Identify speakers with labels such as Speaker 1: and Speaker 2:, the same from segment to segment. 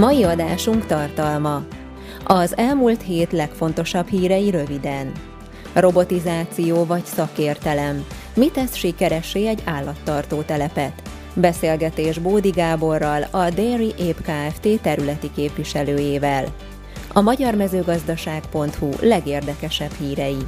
Speaker 1: Mai adásunk tartalma az elmúlt hét legfontosabb hírei röviden. Robotizáció vagy szakértelem. Mi tesz sikeressé egy állattartó telepet? Beszélgetés Bódi Gáborral, a Dairy Ape Kft. területi képviselőjével. A magyar mezőgazdaság.hu legérdekesebb hírei.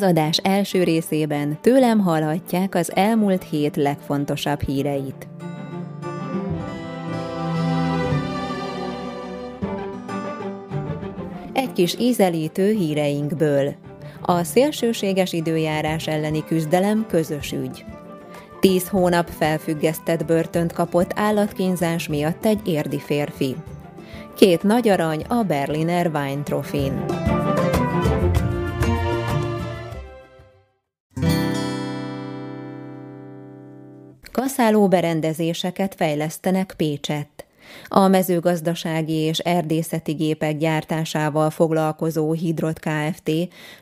Speaker 1: Az adás első részében tőlem hallhatják az elmúlt hét legfontosabb híreit. Egy kis ízelítő híreinkből. A szélsőséges időjárás elleni küzdelem közös ügy. Tíz hónap felfüggesztett börtönt kapott állatkínzás miatt egy érdi férfi. Két nagy arany a Berliner Weintrofin. Kaszáló berendezéseket fejlesztenek Pécsett. A mezőgazdasági és erdészeti gépek gyártásával foglalkozó Hidrot Kft.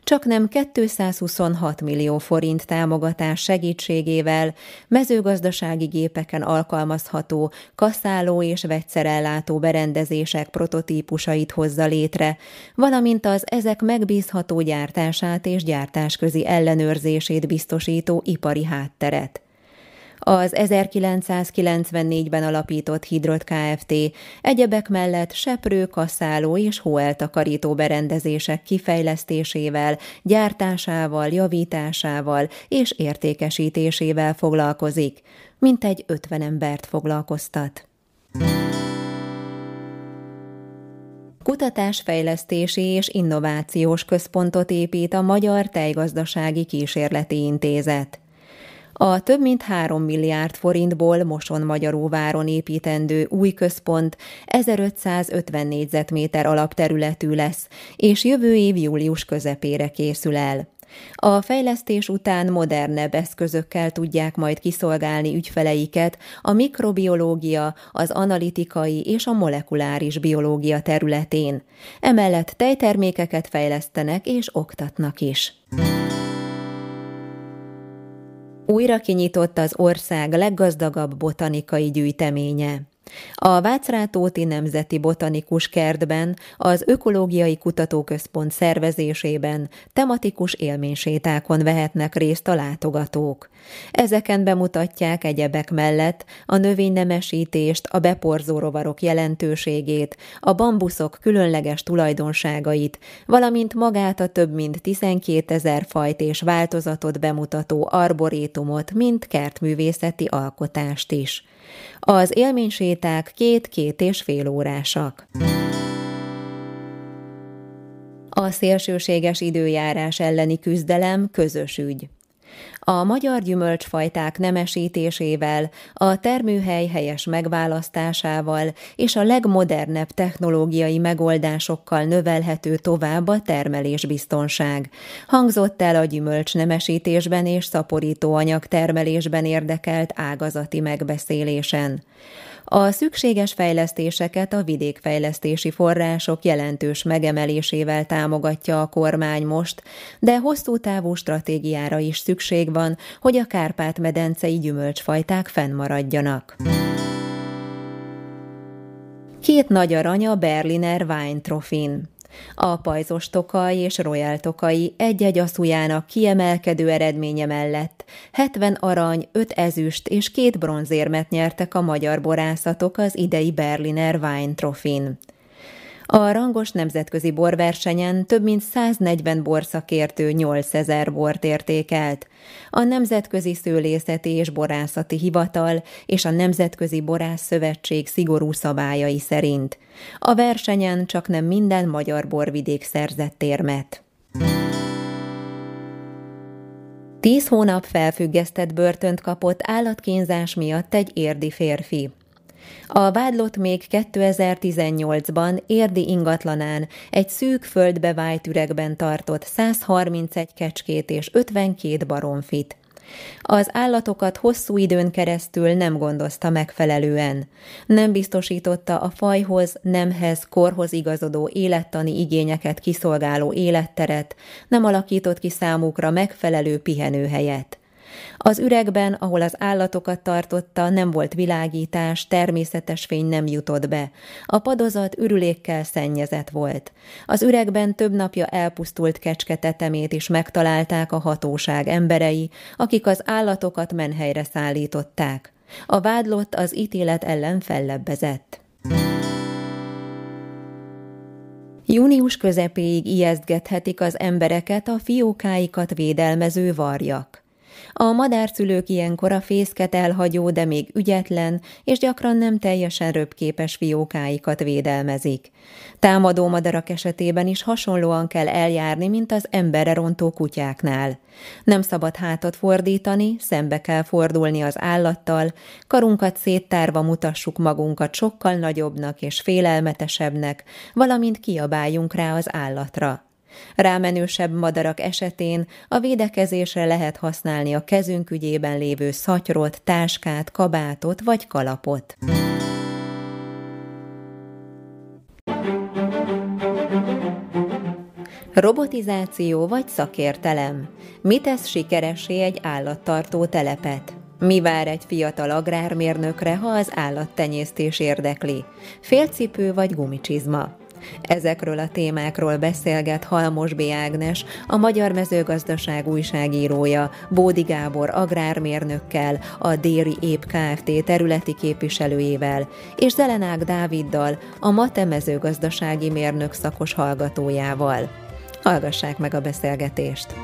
Speaker 1: csak nem 226 millió forint támogatás segítségével mezőgazdasági gépeken alkalmazható kaszáló és vegyszerellátó berendezések prototípusait hozza létre, valamint az ezek megbízható gyártását és gyártásközi ellenőrzését biztosító ipari hátteret. Az 1994-ben alapított Hidrot Kft. egyebek mellett seprő, kaszáló és hóeltakarító berendezések kifejlesztésével, gyártásával, javításával és értékesítésével foglalkozik, mint egy 50 embert foglalkoztat. Kutatásfejlesztési és innovációs központot épít a Magyar Tejgazdasági Kísérleti Intézet. A több mint 3 milliárd forintból Moson Magyaróváron építendő új központ 1550 négyzetméter alapterületű lesz, és jövő év július közepére készül el. A fejlesztés után modernebb eszközökkel tudják majd kiszolgálni ügyfeleiket a mikrobiológia, az analitikai és a molekuláris biológia területén. Emellett tejtermékeket fejlesztenek és oktatnak is. Újra kinyitott az ország leggazdagabb botanikai gyűjteménye. A Vácrátóti Nemzeti Botanikus Kertben az Ökológiai Kutatóközpont szervezésében tematikus élménysétákon vehetnek részt a látogatók. Ezeken bemutatják egyebek mellett a növénynemesítést, a beporzó rovarok jelentőségét, a bambuszok különleges tulajdonságait, valamint magát a több mint 12 ezer fajt és változatot bemutató arborétumot, mint kertművészeti alkotást is. Az élményséták két-két és fél órásak. A szélsőséges időjárás elleni küzdelem közös ügy. A magyar gyümölcsfajták nemesítésével, a termőhely helyes megválasztásával és a legmodernebb technológiai megoldásokkal növelhető tovább a termelésbiztonság. Hangzott el a gyümölcs nemesítésben és szaporítóanyag termelésben érdekelt ágazati megbeszélésen. A szükséges fejlesztéseket a vidékfejlesztési források jelentős megemelésével támogatja a kormány most, de hosszú távú stratégiára is szükség van, hogy a Kárpát-medencei gyümölcsfajták fennmaradjanak. Két nagy arany a Berliner Weintrofin. A pajzos tokaj és royal tokai egy-egy aszújának kiemelkedő eredménye mellett 70 arany, 5 ezüst és két bronzérmet nyertek a magyar borászatok az idei Berliner Wein Trofin. A rangos nemzetközi borversenyen több mint 140 borszakértő 8000 bort értékelt. A Nemzetközi Szőlészeti és Borászati Hivatal és a Nemzetközi Borász Szövetség szigorú szabályai szerint. A versenyen csak nem minden magyar borvidék szerzett érmet. Tíz hónap felfüggesztett börtönt kapott állatkínzás miatt egy érdi férfi. A vádlott még 2018-ban érdi ingatlanán egy szűk földbe vájt üregben tartott 131 kecskét és 52 baromfit. Az állatokat hosszú időn keresztül nem gondozta megfelelően. Nem biztosította a fajhoz, nemhez, korhoz igazodó élettani igényeket kiszolgáló életteret, nem alakított ki számukra megfelelő pihenőhelyet. Az üregben, ahol az állatokat tartotta, nem volt világítás, természetes fény nem jutott be. A padozat ürülékkel szennyezett volt. Az üregben több napja elpusztult kecske tetemét is megtalálták a hatóság emberei, akik az állatokat menhelyre szállították. A vádlott az ítélet ellen fellebbezett. Június közepéig ijesztgethetik az embereket a fiókáikat védelmező varjak. A madárszülők ilyenkor a fészket elhagyó, de még ügyetlen és gyakran nem teljesen röpképes fiókáikat védelmezik. Támadó madarak esetében is hasonlóan kell eljárni, mint az emberre rontó kutyáknál. Nem szabad hátat fordítani, szembe kell fordulni az állattal, karunkat széttárva mutassuk magunkat sokkal nagyobbnak és félelmetesebbnek, valamint kiabáljunk rá az állatra. Rámenősebb madarak esetén a védekezésre lehet használni a kezünk ügyében lévő szatyrot, táskát, kabátot vagy kalapot. Robotizáció vagy szakértelem. Mi tesz sikeressé egy állattartó telepet? Mi vár egy fiatal agrármérnökre, ha az állattenyésztés érdekli? Félcipő vagy gumicsizma? Ezekről a témákról beszélget Halmos B. Ágnes, a Magyar Mezőgazdaság újságírója, Bódi Gábor agrármérnökkel, a Déri Ép Kft. területi képviselőjével, és Zelenák Dáviddal, a Mate mezőgazdasági mérnök szakos hallgatójával. Hallgassák meg a beszélgetést!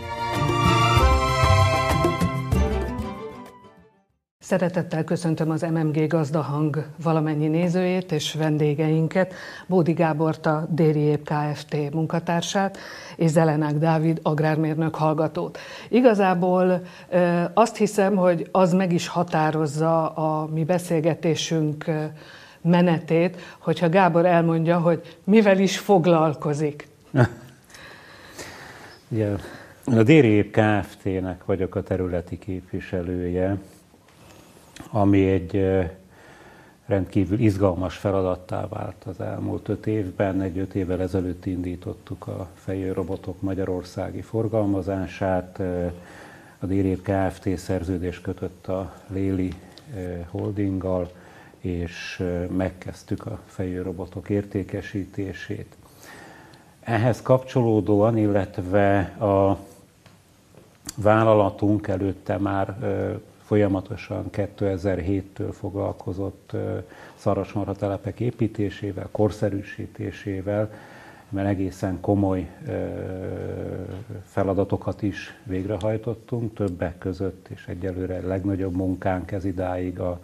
Speaker 2: Szeretettel köszöntöm az MMG Gazdahang valamennyi nézőjét és vendégeinket, Bódi Gábort, a Déri Kft. munkatársát, és Zelenák Dávid agrármérnök hallgatót. Igazából azt hiszem, hogy az meg is határozza a mi beszélgetésünk menetét, hogyha Gábor elmondja, hogy mivel is foglalkozik.
Speaker 3: Ugye, a Déri Kft-nek vagyok a területi képviselője, ami egy rendkívül izgalmas feladattá vált az elmúlt öt évben. Egy öt évvel ezelőtt indítottuk a robotok Magyarországi forgalmazását. A Dérév Kft. szerződés kötött a Léli Holdinggal, és megkezdtük a robotok értékesítését. Ehhez kapcsolódóan, illetve a vállalatunk előtte már folyamatosan 2007-től foglalkozott szarvasmarha telepek építésével, korszerűsítésével, mert egészen komoly feladatokat is végrehajtottunk, többek között, és egyelőre legnagyobb munkánk ez idáig a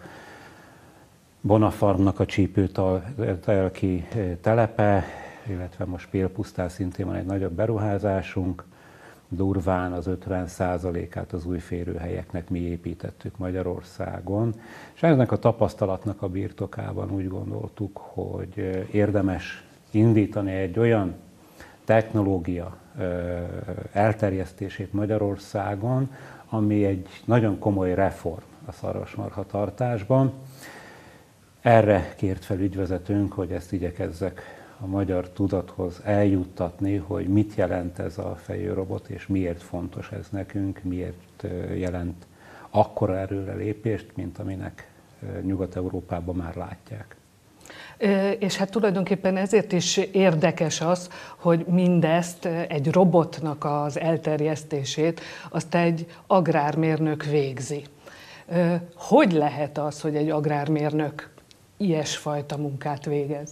Speaker 3: Bonafarmnak a csípőtelki telepe, illetve most Pélpusztán szintén van egy nagyobb beruházásunk, durván az 50%-át az új férőhelyeknek mi építettük Magyarországon, és ennek a tapasztalatnak a birtokában úgy gondoltuk, hogy érdemes indítani egy olyan technológia elterjesztését Magyarországon, ami egy nagyon komoly reform a szarvasmarha tartásban. Erre kért fel ügyvezetőnk, hogy ezt igyekezzek a magyar tudathoz eljuttatni, hogy mit jelent ez a fejőrobot, és miért fontos ez nekünk, miért jelent akkora erőrelépést, mint aminek Nyugat-Európában már látják.
Speaker 2: És hát tulajdonképpen ezért is érdekes az, hogy mindezt egy robotnak az elterjesztését azt egy agrármérnök végzi. Hogy lehet az, hogy egy agrármérnök ilyesfajta munkát végez?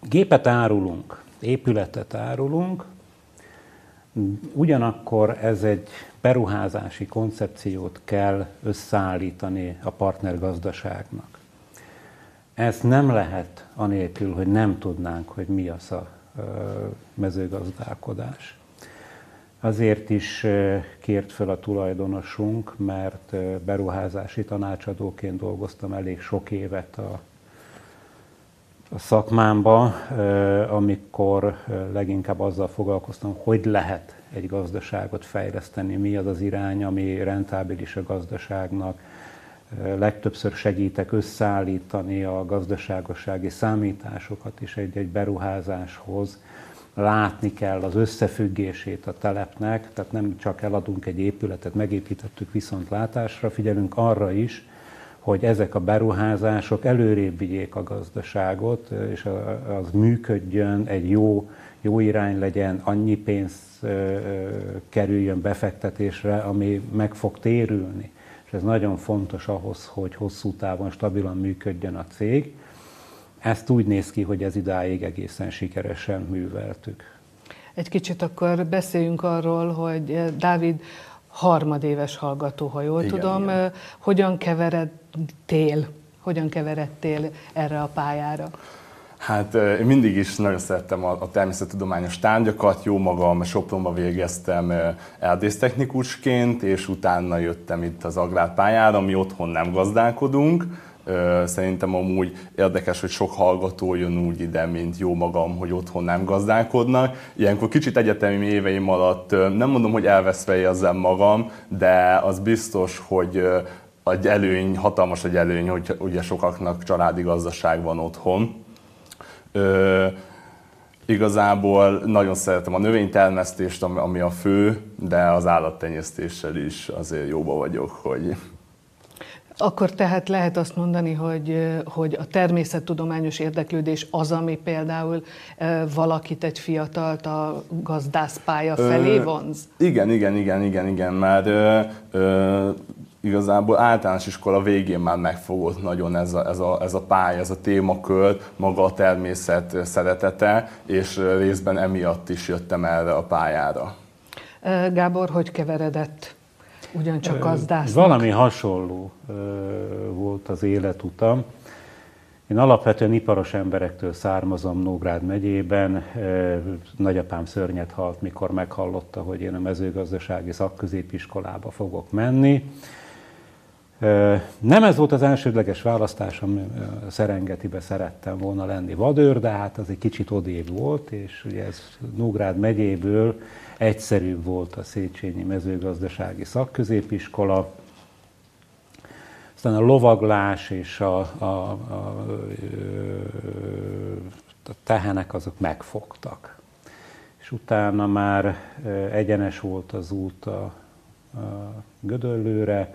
Speaker 3: Gépet árulunk, épületet árulunk, ugyanakkor ez egy beruházási koncepciót kell összeállítani a partnergazdaságnak. Ez nem lehet anélkül, hogy nem tudnánk, hogy mi az a mezőgazdálkodás. Azért is kért fel a tulajdonosunk, mert beruházási tanácsadóként dolgoztam elég sok évet a, a szakmámba, amikor leginkább azzal foglalkoztam, hogy lehet egy gazdaságot fejleszteni, mi az az irány, ami rentábilis a gazdaságnak. Legtöbbször segítek összeállítani a gazdaságossági számításokat is egy-egy beruházáshoz, látni kell az összefüggését a telepnek, tehát nem csak eladunk egy épületet, megépítettük viszont látásra, figyelünk arra is, hogy ezek a beruházások előrébb vigyék a gazdaságot, és az működjön, egy jó, jó irány legyen, annyi pénz kerüljön befektetésre, ami meg fog térülni. És ez nagyon fontos ahhoz, hogy hosszú távon stabilan működjön a cég. Ezt úgy néz ki, hogy ez idáig egészen sikeresen műveltük.
Speaker 2: Egy kicsit akkor beszéljünk arról, hogy eh, Dávid harmadéves hallgató, ha jól igen, tudom. Igen. Eh, hogyan keveredtél, hogyan keveredtél erre a pályára?
Speaker 4: Hát eh, én mindig is nagyon szerettem a, a természettudományos tárgyakat, jó magam Sopronba végeztem erdésztechnikusként, és utána jöttem itt az agrárpályára, mi otthon nem gazdálkodunk, Szerintem amúgy érdekes, hogy sok hallgató jön úgy ide, mint jó magam, hogy otthon nem gazdálkodnak. Ilyenkor kicsit egyetemi éveim alatt nem mondom, hogy elveszve érzem magam, de az biztos, hogy egy előny, hatalmas egy előny, hogy ugye sokaknak családi gazdaság van otthon. Ö, igazából nagyon szeretem a növénytermesztést, ami a fő, de az állattenyésztéssel is azért jóba vagyok, hogy
Speaker 2: akkor tehát lehet azt mondani, hogy, hogy a természettudományos érdeklődés az, ami például valakit, egy fiatalt a gazdászpálya felé vonz?
Speaker 4: Ö, igen, igen, igen, igen, igen, mert ö, ö, igazából általános iskola végén már megfogott nagyon ez a, ez a, ez a pálya, ez a témakör, maga a természet szeretete, és részben emiatt is jöttem erre a pályára.
Speaker 2: Gábor, hogy keveredett ugyancsak gazdásznak.
Speaker 3: Valami hasonló volt az életutam. Én alapvetően iparos emberektől származom Nógrád megyében. Nagyapám szörnyet halt, mikor meghallotta, hogy én a mezőgazdasági szakközépiskolába fogok menni. Nem ez volt az elsődleges választásom, Szerengetibe szerettem volna lenni vadőr, de hát az egy kicsit odébb volt, és ugye ez Nógrád megyéből egyszerűbb volt a Széchenyi mezőgazdasági szakközépiskola. Aztán a lovaglás és a, a, a, a tehenek azok megfogtak. És utána már egyenes volt az út a, a Gödöllőre,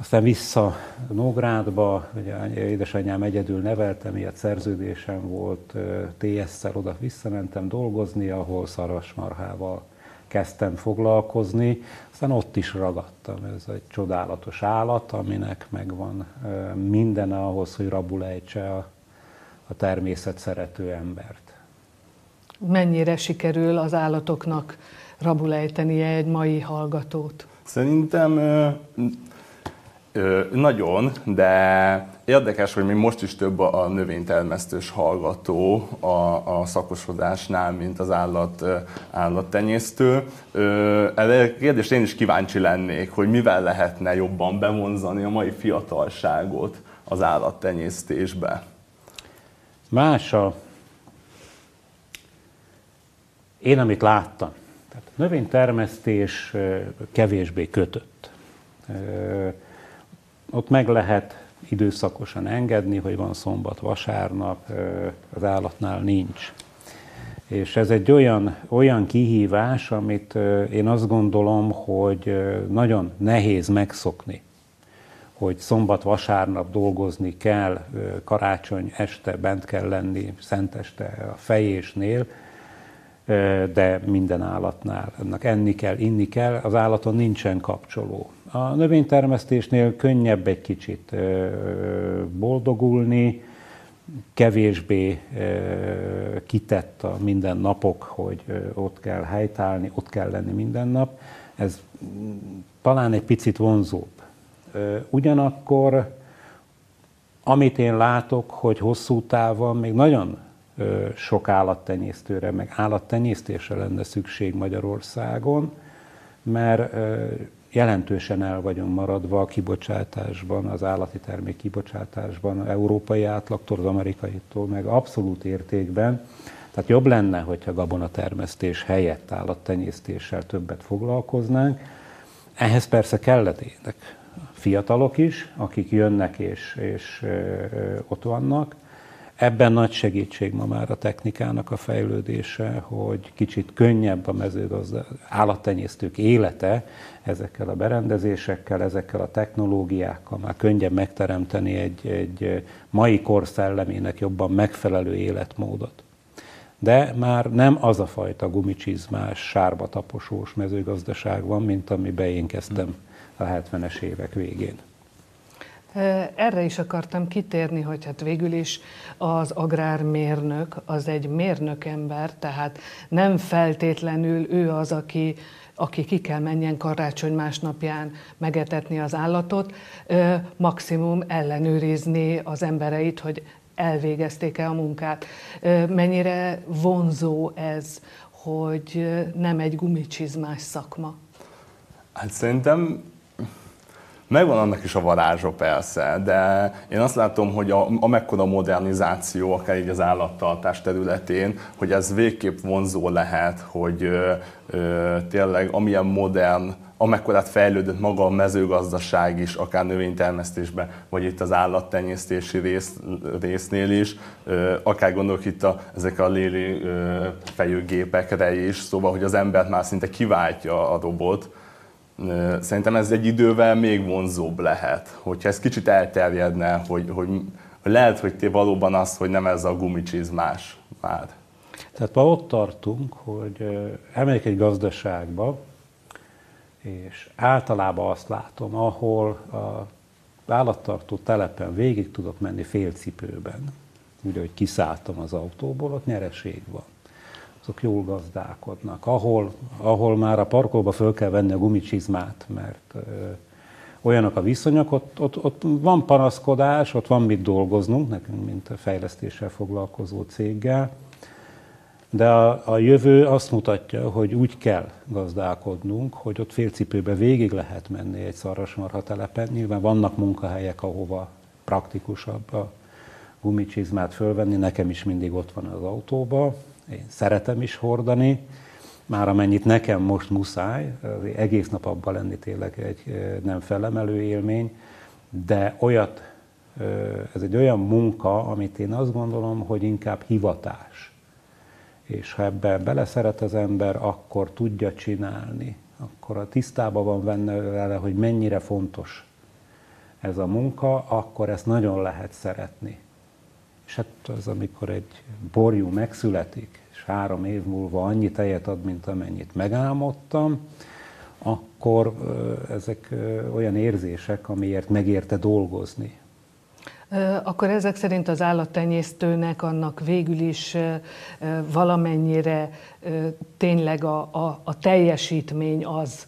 Speaker 3: aztán vissza Nógrádba, ugye édesanyám egyedül neveltem, miatt szerződésem volt, TS-szel oda visszamentem dolgozni, ahol szarvasmarhával kezdtem foglalkozni, aztán ott is ragadtam. Ez egy csodálatos állat, aminek megvan minden ahhoz, hogy rabul ejtse a, a természet szerető embert.
Speaker 2: Mennyire sikerül az állatoknak rabulejtenie egy mai hallgatót?
Speaker 4: Szerintem Ö, nagyon, de érdekes, hogy még most is több a növénytermesztős hallgató a, a szakosodásnál, mint az állat, állattenyésztő. Erre a kérdést én is kíváncsi lennék, hogy mivel lehetne jobban bevonzani a mai fiatalságot az állattenyésztésbe.
Speaker 3: Más a... Én, amit láttam, tehát a növénytermesztés kevésbé kötött ott meg lehet időszakosan engedni, hogy van szombat, vasárnap, az állatnál nincs. És ez egy olyan, olyan kihívás, amit én azt gondolom, hogy nagyon nehéz megszokni, hogy szombat, vasárnap dolgozni kell, karácsony este bent kell lenni, szenteste a fejésnél. De minden állatnál ennek enni kell, inni kell, az állaton nincsen kapcsoló. A növénytermesztésnél könnyebb egy kicsit boldogulni, kevésbé kitett a minden napok, hogy ott kell helytállni, ott kell lenni minden nap. Ez talán egy picit vonzóbb. Ugyanakkor, amit én látok, hogy hosszú távon még nagyon sok állattenyésztőre, meg állattenyésztésre lenne szükség Magyarországon, mert jelentősen el vagyunk maradva a kibocsátásban, az állati termék kibocsátásban, az európai átlagtól, az amerikaitól, meg abszolút értékben. Tehát jobb lenne, hogyha gabonatermesztés helyett állattenyésztéssel többet foglalkoznánk. Ehhez persze kelletének fiatalok is, akik jönnek és, és ott vannak, Ebben nagy segítség ma már a technikának a fejlődése, hogy kicsit könnyebb a mezőgazda állattenyésztők élete ezekkel a berendezésekkel, ezekkel a technológiákkal, már könnyebb megteremteni egy, egy mai kor szellemének jobban megfelelő életmódot. De már nem az a fajta gumicsizmás, sárba taposós mezőgazdaság van, mint amiben én kezdtem a 70-es évek végén.
Speaker 2: Erre is akartam kitérni, hogy hát végül is az agrármérnök az egy mérnökember, tehát nem feltétlenül ő az, aki, aki ki kell menjen karácsony másnapján megetetni az állatot, maximum ellenőrizni az embereit, hogy elvégezték-e a munkát. Mennyire vonzó ez, hogy nem egy gumicsizmás szakma?
Speaker 4: Hát szerintem Megvan annak is a varázsa persze, de én azt látom, hogy a, amekkora modernizáció, akár így az állattartás területén, hogy ez végképp vonzó lehet, hogy ö, ö, tényleg amilyen modern, amekkorát fejlődött maga a mezőgazdaság is, akár növénytermesztésben, vagy itt az állattenyésztési rész, résznél is, akár gondolok itt a, ezek a léli fejőgépekre is, szóval, hogy az embert már szinte kiváltja a robot, Szerintem ez egy idővel még vonzóbb lehet, hogyha ez kicsit elterjedne, hogy, hogy, lehet, hogy te valóban az, hogy nem ez a gumicsizmás már.
Speaker 3: Tehát ma ott tartunk, hogy elmegyek egy gazdaságba, és általában azt látom, ahol a állattartó telepen végig tudok menni félcipőben, ugye, hogy kiszálltam az autóból, ott nyereség van azok jól gazdálkodnak. Ahol, ahol már a parkolba föl kell venni a gumicsizmát, mert ö, olyanok a viszonyok, ott, ott, ott van panaszkodás, ott van mit dolgoznunk, nekünk, mint a fejlesztéssel foglalkozó céggel, de a, a jövő azt mutatja, hogy úgy kell gazdálkodnunk, hogy ott félcipőbe végig lehet menni egy szarvasmarha telepen. Nyilván vannak munkahelyek, ahova praktikusabb a gumicsizmát fölvenni, nekem is mindig ott van az autóba, én szeretem is hordani, már amennyit nekem most muszáj, egész nap abban lenni tényleg egy nem felemelő élmény, de olyat, ez egy olyan munka, amit én azt gondolom, hogy inkább hivatás. És ha ebben beleszeret az ember, akkor tudja csinálni, akkor a tisztában van benne vele, hogy mennyire fontos ez a munka, akkor ezt nagyon lehet szeretni. És hát az, amikor egy borjú megszületik, és három év múlva annyi tejet ad, mint amennyit megálmodtam, akkor ezek olyan érzések, amiért megérte dolgozni.
Speaker 2: Akkor ezek szerint az állattenyésztőnek annak végül is valamennyire tényleg a, a, a teljesítmény az,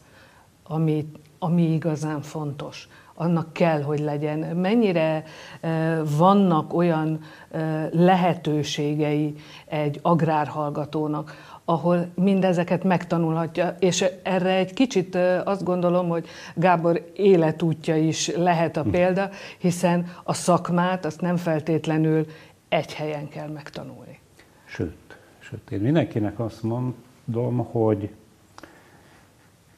Speaker 2: ami, ami igazán fontos annak kell, hogy legyen. Mennyire vannak olyan lehetőségei egy agrárhallgatónak, ahol mindezeket megtanulhatja, és erre egy kicsit azt gondolom, hogy Gábor életútja is lehet a példa, hiszen a szakmát azt nem feltétlenül egy helyen kell megtanulni.
Speaker 3: Sőt, sőt én mindenkinek azt mondom, hogy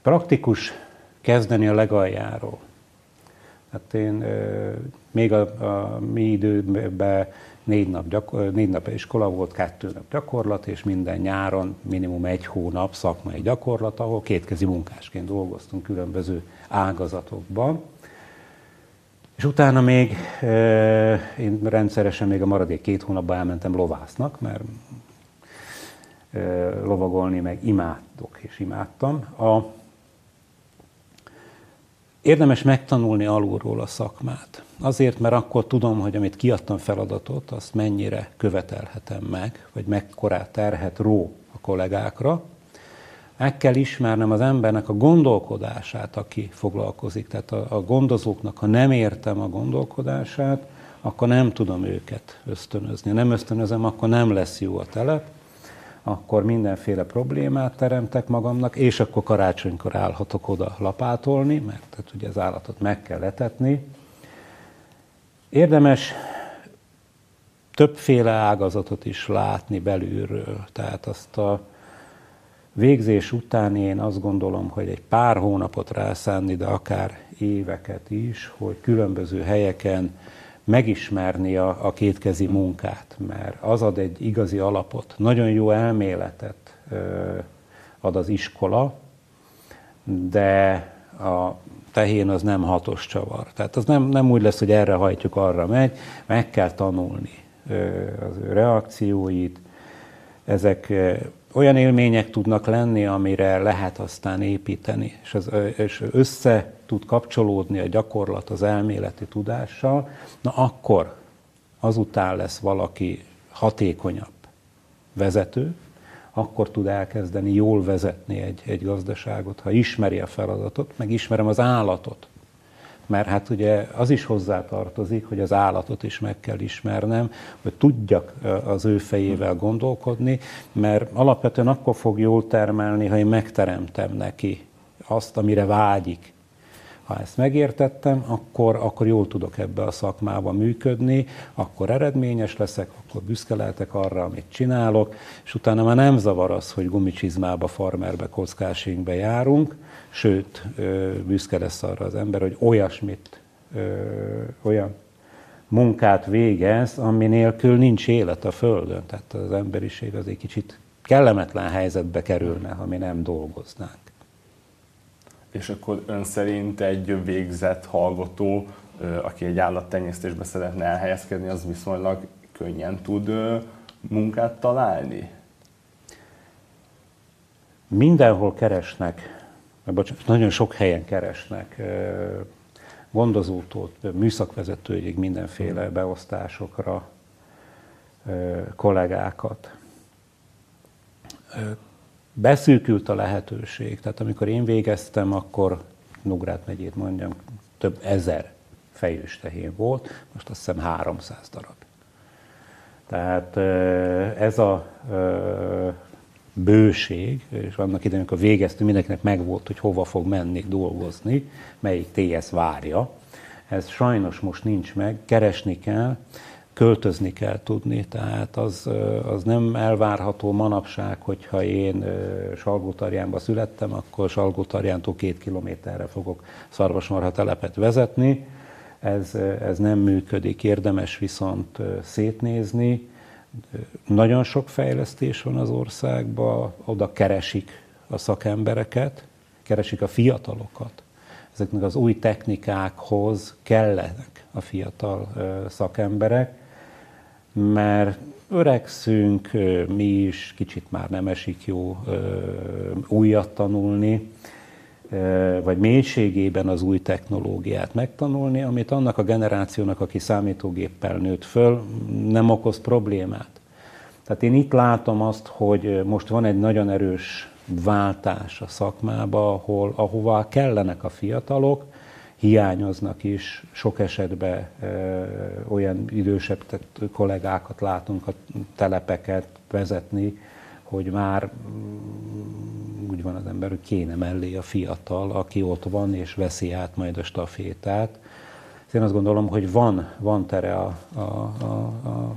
Speaker 3: praktikus kezdeni a legaljáról. Hát én még a, a mi időben négy nap, gyakor, négy nap iskola volt, kettő nap gyakorlat, és minden nyáron minimum egy hónap szakmai gyakorlat, ahol kétkezi munkásként dolgoztunk különböző ágazatokban. És utána még én rendszeresen még a maradék két hónapban elmentem lovásznak, mert lovagolni, meg imádok és imádtam. A, érdemes megtanulni alulról a szakmát. Azért, mert akkor tudom, hogy amit kiadtam feladatot, azt mennyire követelhetem meg, vagy mekkorát terhet ró a kollégákra. Meg kell ismernem az embernek a gondolkodását, aki foglalkozik. Tehát a, a gondozóknak, ha nem értem a gondolkodását, akkor nem tudom őket ösztönözni. Ha nem ösztönözem, akkor nem lesz jó a telep, akkor mindenféle problémát teremtek magamnak, és akkor karácsonykor állhatok oda lapátolni, mert tehát ugye az állatot meg kell letetni. Érdemes többféle ágazatot is látni belülről, tehát azt a végzés után én azt gondolom, hogy egy pár hónapot rászánni, de akár éveket is, hogy különböző helyeken megismerni a, a kétkezi munkát, mert az ad egy igazi alapot. Nagyon jó elméletet ad az iskola, de a tehén az nem hatos csavar. Tehát az nem, nem úgy lesz, hogy erre hajtjuk, arra megy, meg kell tanulni az ő reakcióit. Ezek olyan élmények tudnak lenni, amire lehet aztán építeni, és, az, és össze tud kapcsolódni a gyakorlat az elméleti tudással, na akkor azután lesz valaki hatékonyabb vezető, akkor tud elkezdeni jól vezetni egy, egy gazdaságot, ha ismeri a feladatot, meg ismerem az állatot, mert hát ugye az is hozzátartozik, hogy az állatot is meg kell ismernem, hogy tudjak az ő fejével gondolkodni, mert alapvetően akkor fog jól termelni, ha én megteremtem neki azt, amire vágyik. Ha ezt megértettem, akkor, akkor jól tudok ebbe a szakmába működni, akkor eredményes leszek, akkor büszke lehetek arra, amit csinálok, és utána már nem zavar az, hogy gumicsizmába, farmerbe, kockásingbe járunk, sőt, büszke lesz arra az ember, hogy olyasmit, olyan munkát végez, ami nélkül nincs élet a Földön. Tehát az emberiség az egy kicsit kellemetlen helyzetbe kerülne, ha mi nem dolgoznánk.
Speaker 4: És akkor ön szerint egy végzett hallgató, aki egy állattenyésztésbe szeretne elhelyezkedni, az viszonylag könnyen tud munkát találni?
Speaker 3: Mindenhol keresnek bocsánat, nagyon sok helyen keresnek gondozótól, műszakvezetőig mindenféle beosztásokra kollégákat. Beszűkült a lehetőség, tehát amikor én végeztem, akkor Nugrát megyét mondjam, több ezer fejős tehén volt, most azt hiszem 300 darab. Tehát ez a bőség, és annak idején, amikor végeztünk, mindenkinek megvolt, hogy hova fog menni dolgozni, melyik TS várja. Ez sajnos most nincs meg, keresni kell, költözni kell tudni, tehát az, az nem elvárható manapság, hogyha én Salgótarjánba születtem, akkor Salgótarjántól két kilométerre fogok szarvasmarha telepet vezetni. Ez, ez nem működik, érdemes viszont szétnézni, nagyon sok fejlesztés van az országban, oda keresik a szakembereket, keresik a fiatalokat. Ezeknek az új technikákhoz kellenek a fiatal szakemberek, mert öregszünk, mi is, kicsit már nem esik jó újat tanulni, vagy mélységében az új technológiát megtanulni, amit annak a generációnak, aki számítógéppel nőtt föl, nem okoz problémát. Tehát én itt látom azt, hogy most van egy nagyon erős váltás a szakmába, ahol, ahová kellenek a fiatalok, hiányoznak is, sok esetben olyan idősebb kollégákat látunk a telepeket vezetni, hogy már úgy van az ember, hogy kéne mellé a fiatal, aki ott van és veszi át majd a stafétát. Én azt gondolom, hogy van, van tere a, a, a, a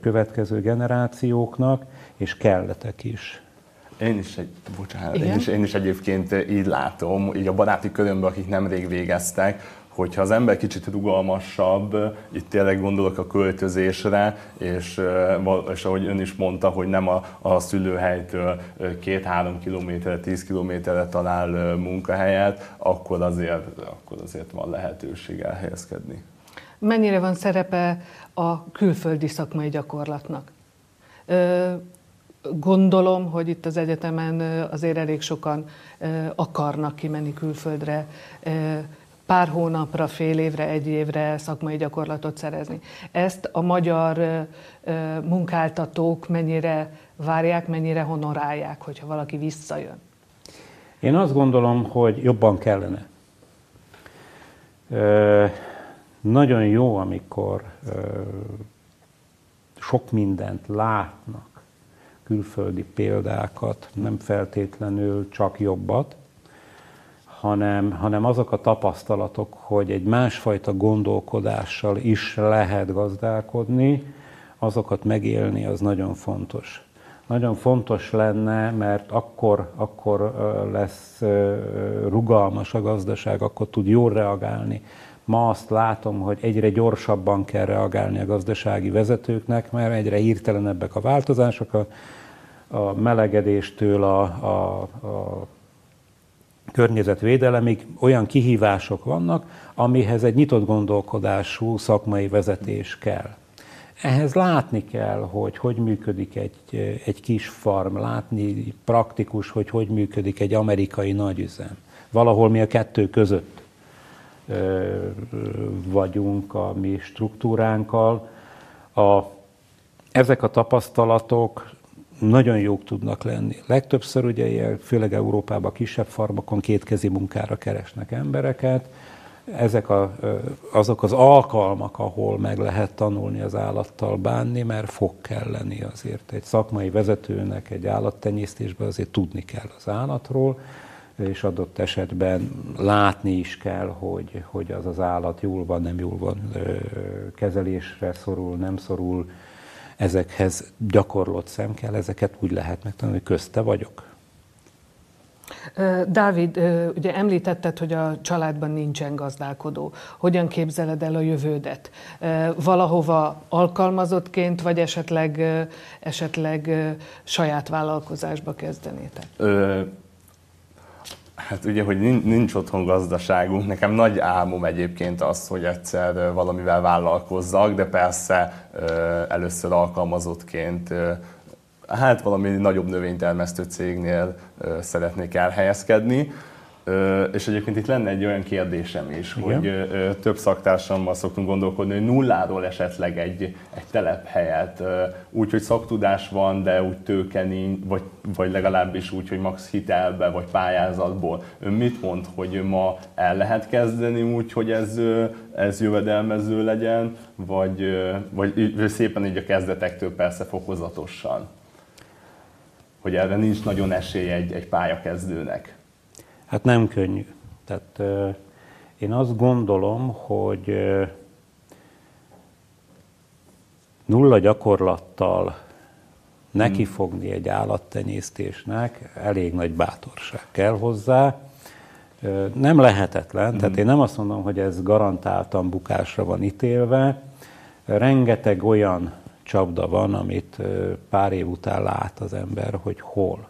Speaker 3: következő generációknak, és kelletek is.
Speaker 4: Én is, egy, bocsánat, én is, én is egyébként így látom, így a baráti körömben, akik nemrég végeztek, hogyha az ember kicsit rugalmasabb, itt tényleg gondolok a költözésre, és, és ahogy ön is mondta, hogy nem a, a szülőhelytől két-három kilométerre, tíz kilométerre talál munkahelyet, akkor azért, akkor azért van lehetőség elhelyezkedni.
Speaker 2: Mennyire van szerepe a külföldi szakmai gyakorlatnak? Gondolom, hogy itt az egyetemen azért elég sokan akarnak kimenni külföldre, pár hónapra, fél évre, egy évre szakmai gyakorlatot szerezni. Ezt a magyar munkáltatók mennyire várják, mennyire honorálják, hogyha valaki visszajön?
Speaker 3: Én azt gondolom, hogy jobban kellene. Nagyon jó, amikor sok mindent látnak, külföldi példákat, nem feltétlenül csak jobbat, hanem, hanem azok a tapasztalatok, hogy egy másfajta gondolkodással is lehet gazdálkodni, azokat megélni, az nagyon fontos. Nagyon fontos lenne, mert akkor, akkor lesz rugalmas a gazdaság, akkor tud jól reagálni Ma azt látom, hogy egyre gyorsabban kell reagálni a gazdasági vezetőknek, mert egyre hirtelenebbek a változások, a, a melegedéstől a, a, a környezetvédelemig olyan kihívások vannak, amihez egy nyitott gondolkodású szakmai vezetés kell. Ehhez látni kell, hogy hogy működik egy, egy kis farm, látni praktikus, hogy hogy működik egy amerikai nagyüzem. Valahol mi a kettő között vagyunk a mi struktúránkkal. A, ezek a tapasztalatok nagyon jók tudnak lenni. Legtöbbször ugye, főleg Európában kisebb farmokon kétkezi munkára keresnek embereket. Ezek a, azok az alkalmak, ahol meg lehet tanulni az állattal bánni, mert fog kelleni azért. Egy szakmai vezetőnek egy állattenyésztésben azért tudni kell az állatról, és adott esetben látni is kell, hogy, hogy az az állat jól van, nem jól van, kezelésre szorul, nem szorul. Ezekhez gyakorlott szem kell, ezeket úgy lehet megtanulni, hogy közte vagyok.
Speaker 2: Dávid, ugye említetted, hogy a családban nincsen gazdálkodó. Hogyan képzeled el a jövődet? Valahova alkalmazottként, vagy esetleg, esetleg saját vállalkozásba kezdenétek?
Speaker 4: Hát ugye, hogy nincs otthon gazdaságunk, nekem nagy álmom egyébként az, hogy egyszer valamivel vállalkozzak, de persze először alkalmazottként hát valami nagyobb növénytermesztő cégnél szeretnék elhelyezkedni. És egyébként itt lenne egy olyan kérdésem is, Igen. hogy több szaktársammal szoktunk gondolkodni, hogy nulláról esetleg egy, egy telephelyet, úgy, hogy szaktudás van, de úgy tőke nincs, vagy, vagy legalábbis úgy, hogy max hitelbe, vagy pályázatból. Ön mit mond, hogy ma el lehet kezdeni úgy, hogy ez, ez jövedelmező legyen, vagy, vagy szépen így a kezdetektől persze fokozatosan? Hogy erre nincs nagyon esély egy, egy pályakezdőnek.
Speaker 3: Hát nem könnyű. Tehát én azt gondolom, hogy nulla gyakorlattal nekifogni egy állattenyésztésnek elég nagy bátorság kell hozzá. Nem lehetetlen, tehát én nem azt mondom, hogy ez garantáltan bukásra van ítélve. Rengeteg olyan csapda van, amit pár év után lát az ember, hogy hol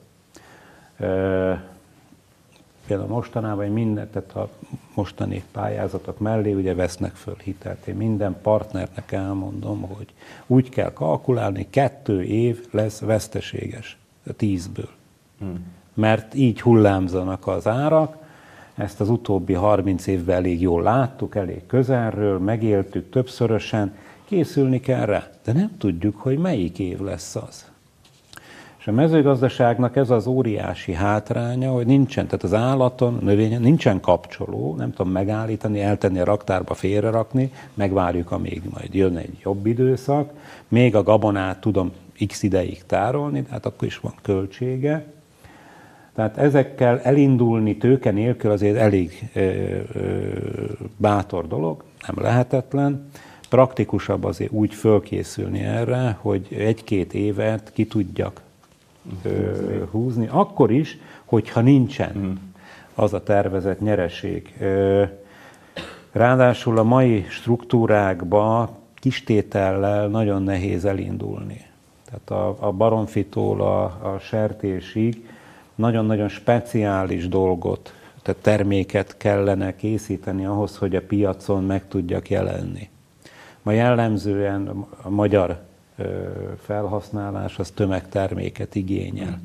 Speaker 3: például mostanában minden, tehát a mostani pályázatok mellé ugye vesznek föl hitelt. Én minden partnernek elmondom, hogy úgy kell kalkulálni, kettő év lesz veszteséges a tízből. Hmm. Mert így hullámzanak az árak, ezt az utóbbi 30 évben elég jól láttuk, elég közelről, megéltük többszörösen, készülni kell rá, de nem tudjuk, hogy melyik év lesz az. A mezőgazdaságnak ez az óriási hátránya, hogy nincsen, tehát az állaton, növényen nincsen kapcsoló, nem tudom megállítani, eltenni a raktárba, félrerakni, megvárjuk, amíg majd jön egy jobb időszak, még a gabonát tudom x ideig tárolni, tehát akkor is van költsége. Tehát ezekkel elindulni tőke nélkül azért elég ö, ö, bátor dolog, nem lehetetlen. Praktikusabb azért úgy fölkészülni erre, hogy egy-két évet ki tudjak húzni. húzni, akkor is, hogyha nincsen hmm. az a tervezett nyereség. Ráadásul a mai struktúrákba kistétellel nagyon nehéz elindulni. Tehát a, a baromfitól a, a sertésig nagyon-nagyon speciális dolgot, tehát terméket kellene készíteni ahhoz, hogy a piacon meg tudjak jelenni. Ma jellemzően a magyar felhasználás az tömegterméket igényel.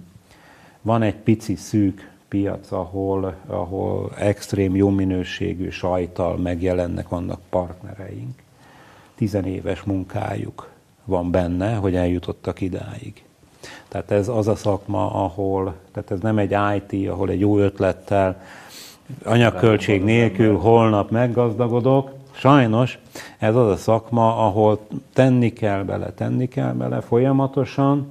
Speaker 3: Van egy pici szűk piac, ahol, ahol extrém jó minőségű sajtal megjelennek, vannak partnereink. Tizenéves munkájuk van benne, hogy eljutottak idáig. Tehát ez az a szakma, ahol, tehát ez nem egy IT, ahol egy jó ötlettel, anyagköltség nélkül holnap meggazdagodok. Sajnos ez az a szakma, ahol tenni kell bele, tenni kell bele folyamatosan,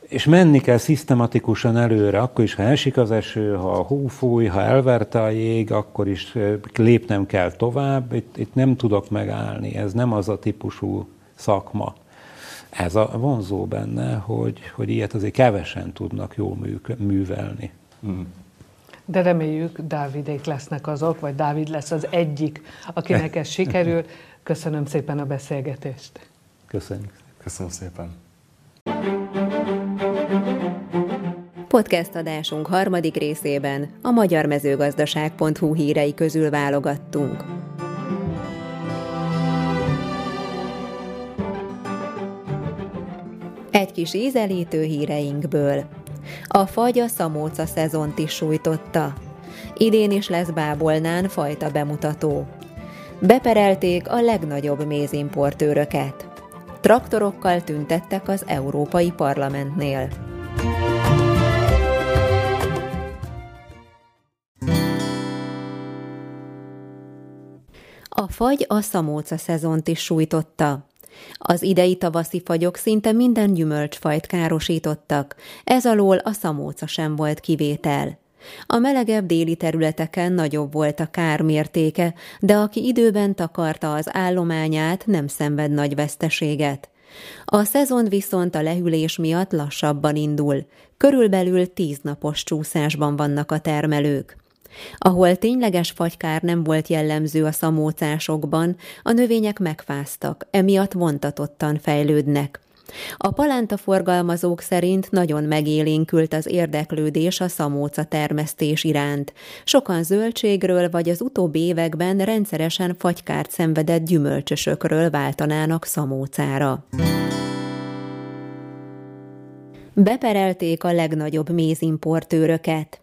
Speaker 3: és menni kell szisztematikusan előre, akkor is, ha esik az eső, ha a hó fúj, ha elverte a jég, akkor is lépnem kell tovább, itt, itt nem tudok megállni, ez nem az a típusú szakma. Ez a vonzó benne, hogy, hogy ilyet azért kevesen tudnak jól művelni. Mm.
Speaker 2: De reméljük, Dávidék lesznek azok, vagy Dávid lesz az egyik, akinek ez sikerül. Köszönöm szépen a beszélgetést.
Speaker 3: Köszönjük.
Speaker 4: Köszönöm szépen.
Speaker 1: Podcast adásunk harmadik részében a magyarmezőgazdaság.hu hírei közül válogattunk. Egy kis ízelítő híreinkből. A fagy a szamóca szezont is sújtotta. Idén is lesz Bábolnán fajta bemutató. Beperelték a legnagyobb mézimportőröket. Traktorokkal tüntettek az Európai Parlamentnél. A fagy a szamóca szezont is sújtotta. Az idei tavaszi fagyok szinte minden gyümölcsfajt károsítottak, ez alól a szamóca sem volt kivétel. A melegebb déli területeken nagyobb volt a kár mértéke, de aki időben takarta az állományát, nem szenved nagy veszteséget. A szezon viszont a lehűlés miatt lassabban indul, körülbelül tíz napos csúszásban vannak a termelők. Ahol tényleges fagykár nem volt jellemző a szamócásokban, a növények megfáztak, emiatt vontatottan fejlődnek. A palánta forgalmazók szerint nagyon megélénkült az érdeklődés a szamóca termesztés iránt. Sokan zöldségről vagy az utóbbi években rendszeresen fagykárt szenvedett gyümölcsösökről váltanának szamócára. Beperelték a legnagyobb mézimportőröket.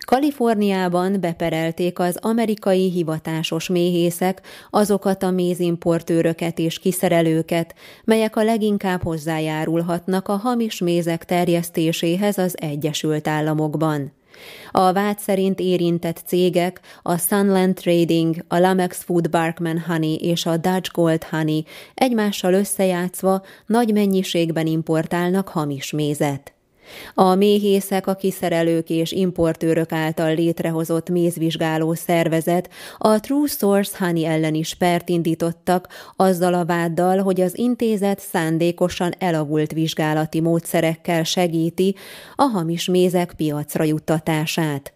Speaker 1: Kaliforniában beperelték az amerikai hivatásos méhészek azokat a mézimportőröket és kiszerelőket, melyek a leginkább hozzájárulhatnak a hamis mézek terjesztéséhez az Egyesült Államokban. A vád szerint érintett cégek a Sunland Trading, a Lamex Food Barkman Honey és a Dutch Gold Honey egymással összejátszva nagy mennyiségben importálnak hamis mézet. A méhészek, a kiszerelők és importőrök által létrehozott mézvizsgáló szervezet a True Source Honey ellen is pert indítottak, azzal a váddal, hogy az intézet szándékosan elavult vizsgálati módszerekkel segíti a hamis mézek piacra juttatását.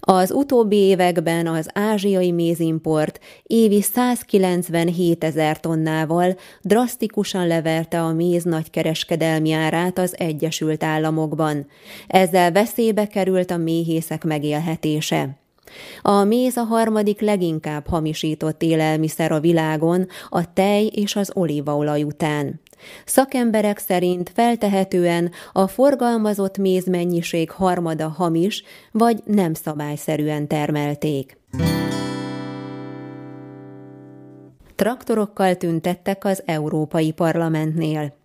Speaker 1: Az utóbbi években az ázsiai mézimport évi 197 ezer tonnával drasztikusan leverte a méz nagykereskedelmi árát az Egyesült Államokban. Ezzel veszélybe került a méhészek megélhetése. A méz a harmadik leginkább hamisított élelmiszer a világon, a tej és az olívaolaj után. Szakemberek szerint feltehetően a forgalmazott mézmennyiség harmada hamis, vagy nem szabályszerűen termelték. Traktorokkal tüntettek az Európai Parlamentnél.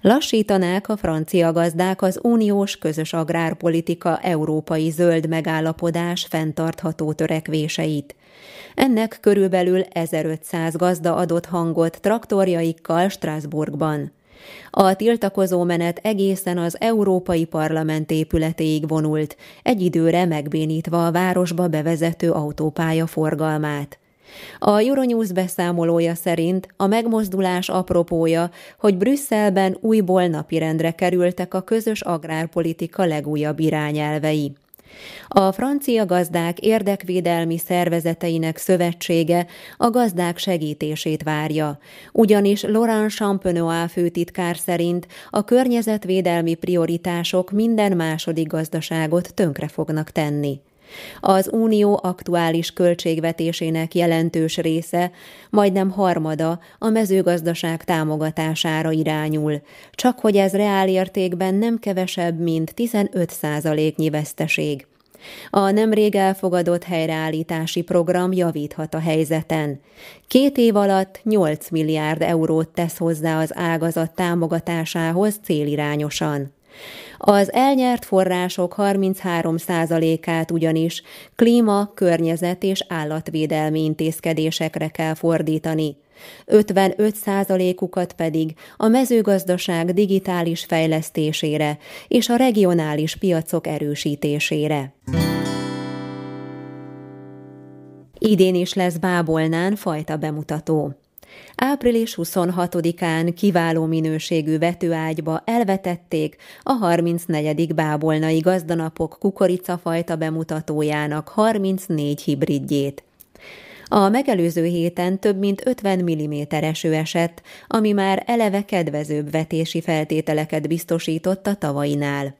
Speaker 1: Lassítanák a francia gazdák az uniós közös agrárpolitika európai zöld megállapodás fenntartható törekvéseit. Ennek körülbelül 1500 gazda adott hangot traktorjaikkal Strasbourgban. A tiltakozó menet egészen az Európai Parlament épületéig vonult, egy időre megbénítva a városba bevezető autópálya forgalmát. A Euronews beszámolója szerint a megmozdulás apropója, hogy Brüsszelben újból napirendre kerültek a közös agrárpolitika legújabb irányelvei. A francia gazdák érdekvédelmi szervezeteinek szövetsége a gazdák segítését várja, ugyanis Laurent Champenois főtitkár szerint a környezetvédelmi prioritások minden második gazdaságot tönkre fognak tenni. Az unió aktuális költségvetésének jelentős része, majdnem harmada a mezőgazdaság támogatására irányul, csak hogy ez reálértékben nem kevesebb, mint 15 százaléknyi veszteség. A nemrég elfogadott helyreállítási program javíthat a helyzeten. Két év alatt 8 milliárd eurót tesz hozzá az ágazat támogatásához célirányosan. Az elnyert források 33%-át ugyanis klíma, környezet és állatvédelmi intézkedésekre kell fordítani. 55%-ukat pedig a mezőgazdaság digitális fejlesztésére és a regionális piacok erősítésére. Idén is lesz Bábolnán fajta bemutató. Április 26-án kiváló minőségű vetőágyba elvetették a 34. Bábolnai gazdanapok kukoricafajta bemutatójának 34 hibridjét. A megelőző héten több mint 50 mm eső esett, ami már eleve kedvezőbb vetési feltételeket biztosított a tavainál.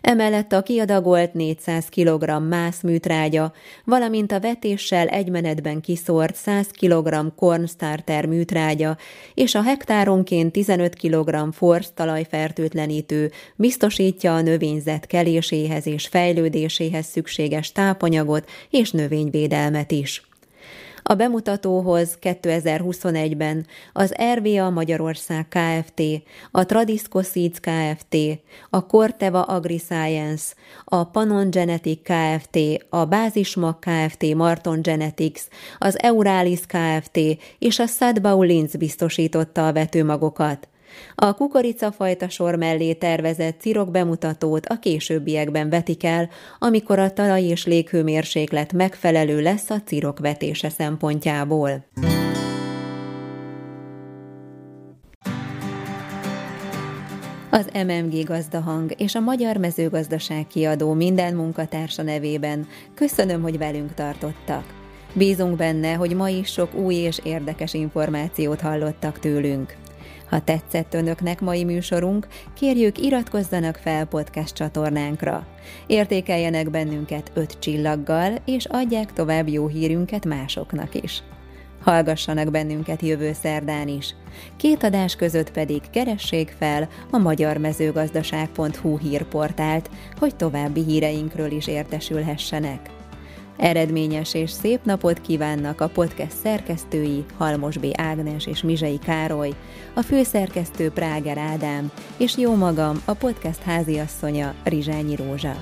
Speaker 1: Emellett a kiadagolt 400 kg mász műtrágya, valamint a vetéssel egymenetben kiszórt 100 kg cornstarter műtrágya és a hektáronként 15 kg forsz talajfertőtlenítő biztosítja a növényzet keléséhez és fejlődéséhez szükséges tápanyagot és növényvédelmet is. A bemutatóhoz 2021-ben az RVA Magyarország Kft., a Tradisco Seeds Kft., a Corteva AgriScience, a Panon Genetic Kft., a Bázismag Kft., Marton Genetics, az Euralis Kft. és a Sadbau Linz biztosította a vetőmagokat. A kukoricafajta sor mellé tervezett cirok bemutatót a későbbiekben vetik el, amikor a talaj és léghőmérséklet megfelelő lesz a cirok vetése szempontjából. Az MMG Gazdahang és a Magyar Mezőgazdaság kiadó minden munkatársa nevében köszönöm, hogy velünk tartottak. Bízunk benne, hogy ma is sok új és érdekes információt hallottak tőlünk. Ha tetszett önöknek mai műsorunk, kérjük iratkozzanak fel podcast csatornánkra. Értékeljenek bennünket öt csillaggal, és adják tovább jó hírünket másoknak is. Hallgassanak bennünket jövő szerdán is. Két adás között pedig keressék fel a magyarmezőgazdaság.hu hírportált, hogy további híreinkről is értesülhessenek. Eredményes és szép napot kívánnak a podcast szerkesztői Halmos B. Ágnes és Mizsei Károly, a főszerkesztő Práger Ádám, és jó magam, a podcast háziasszonya Rizsányi Rózsa.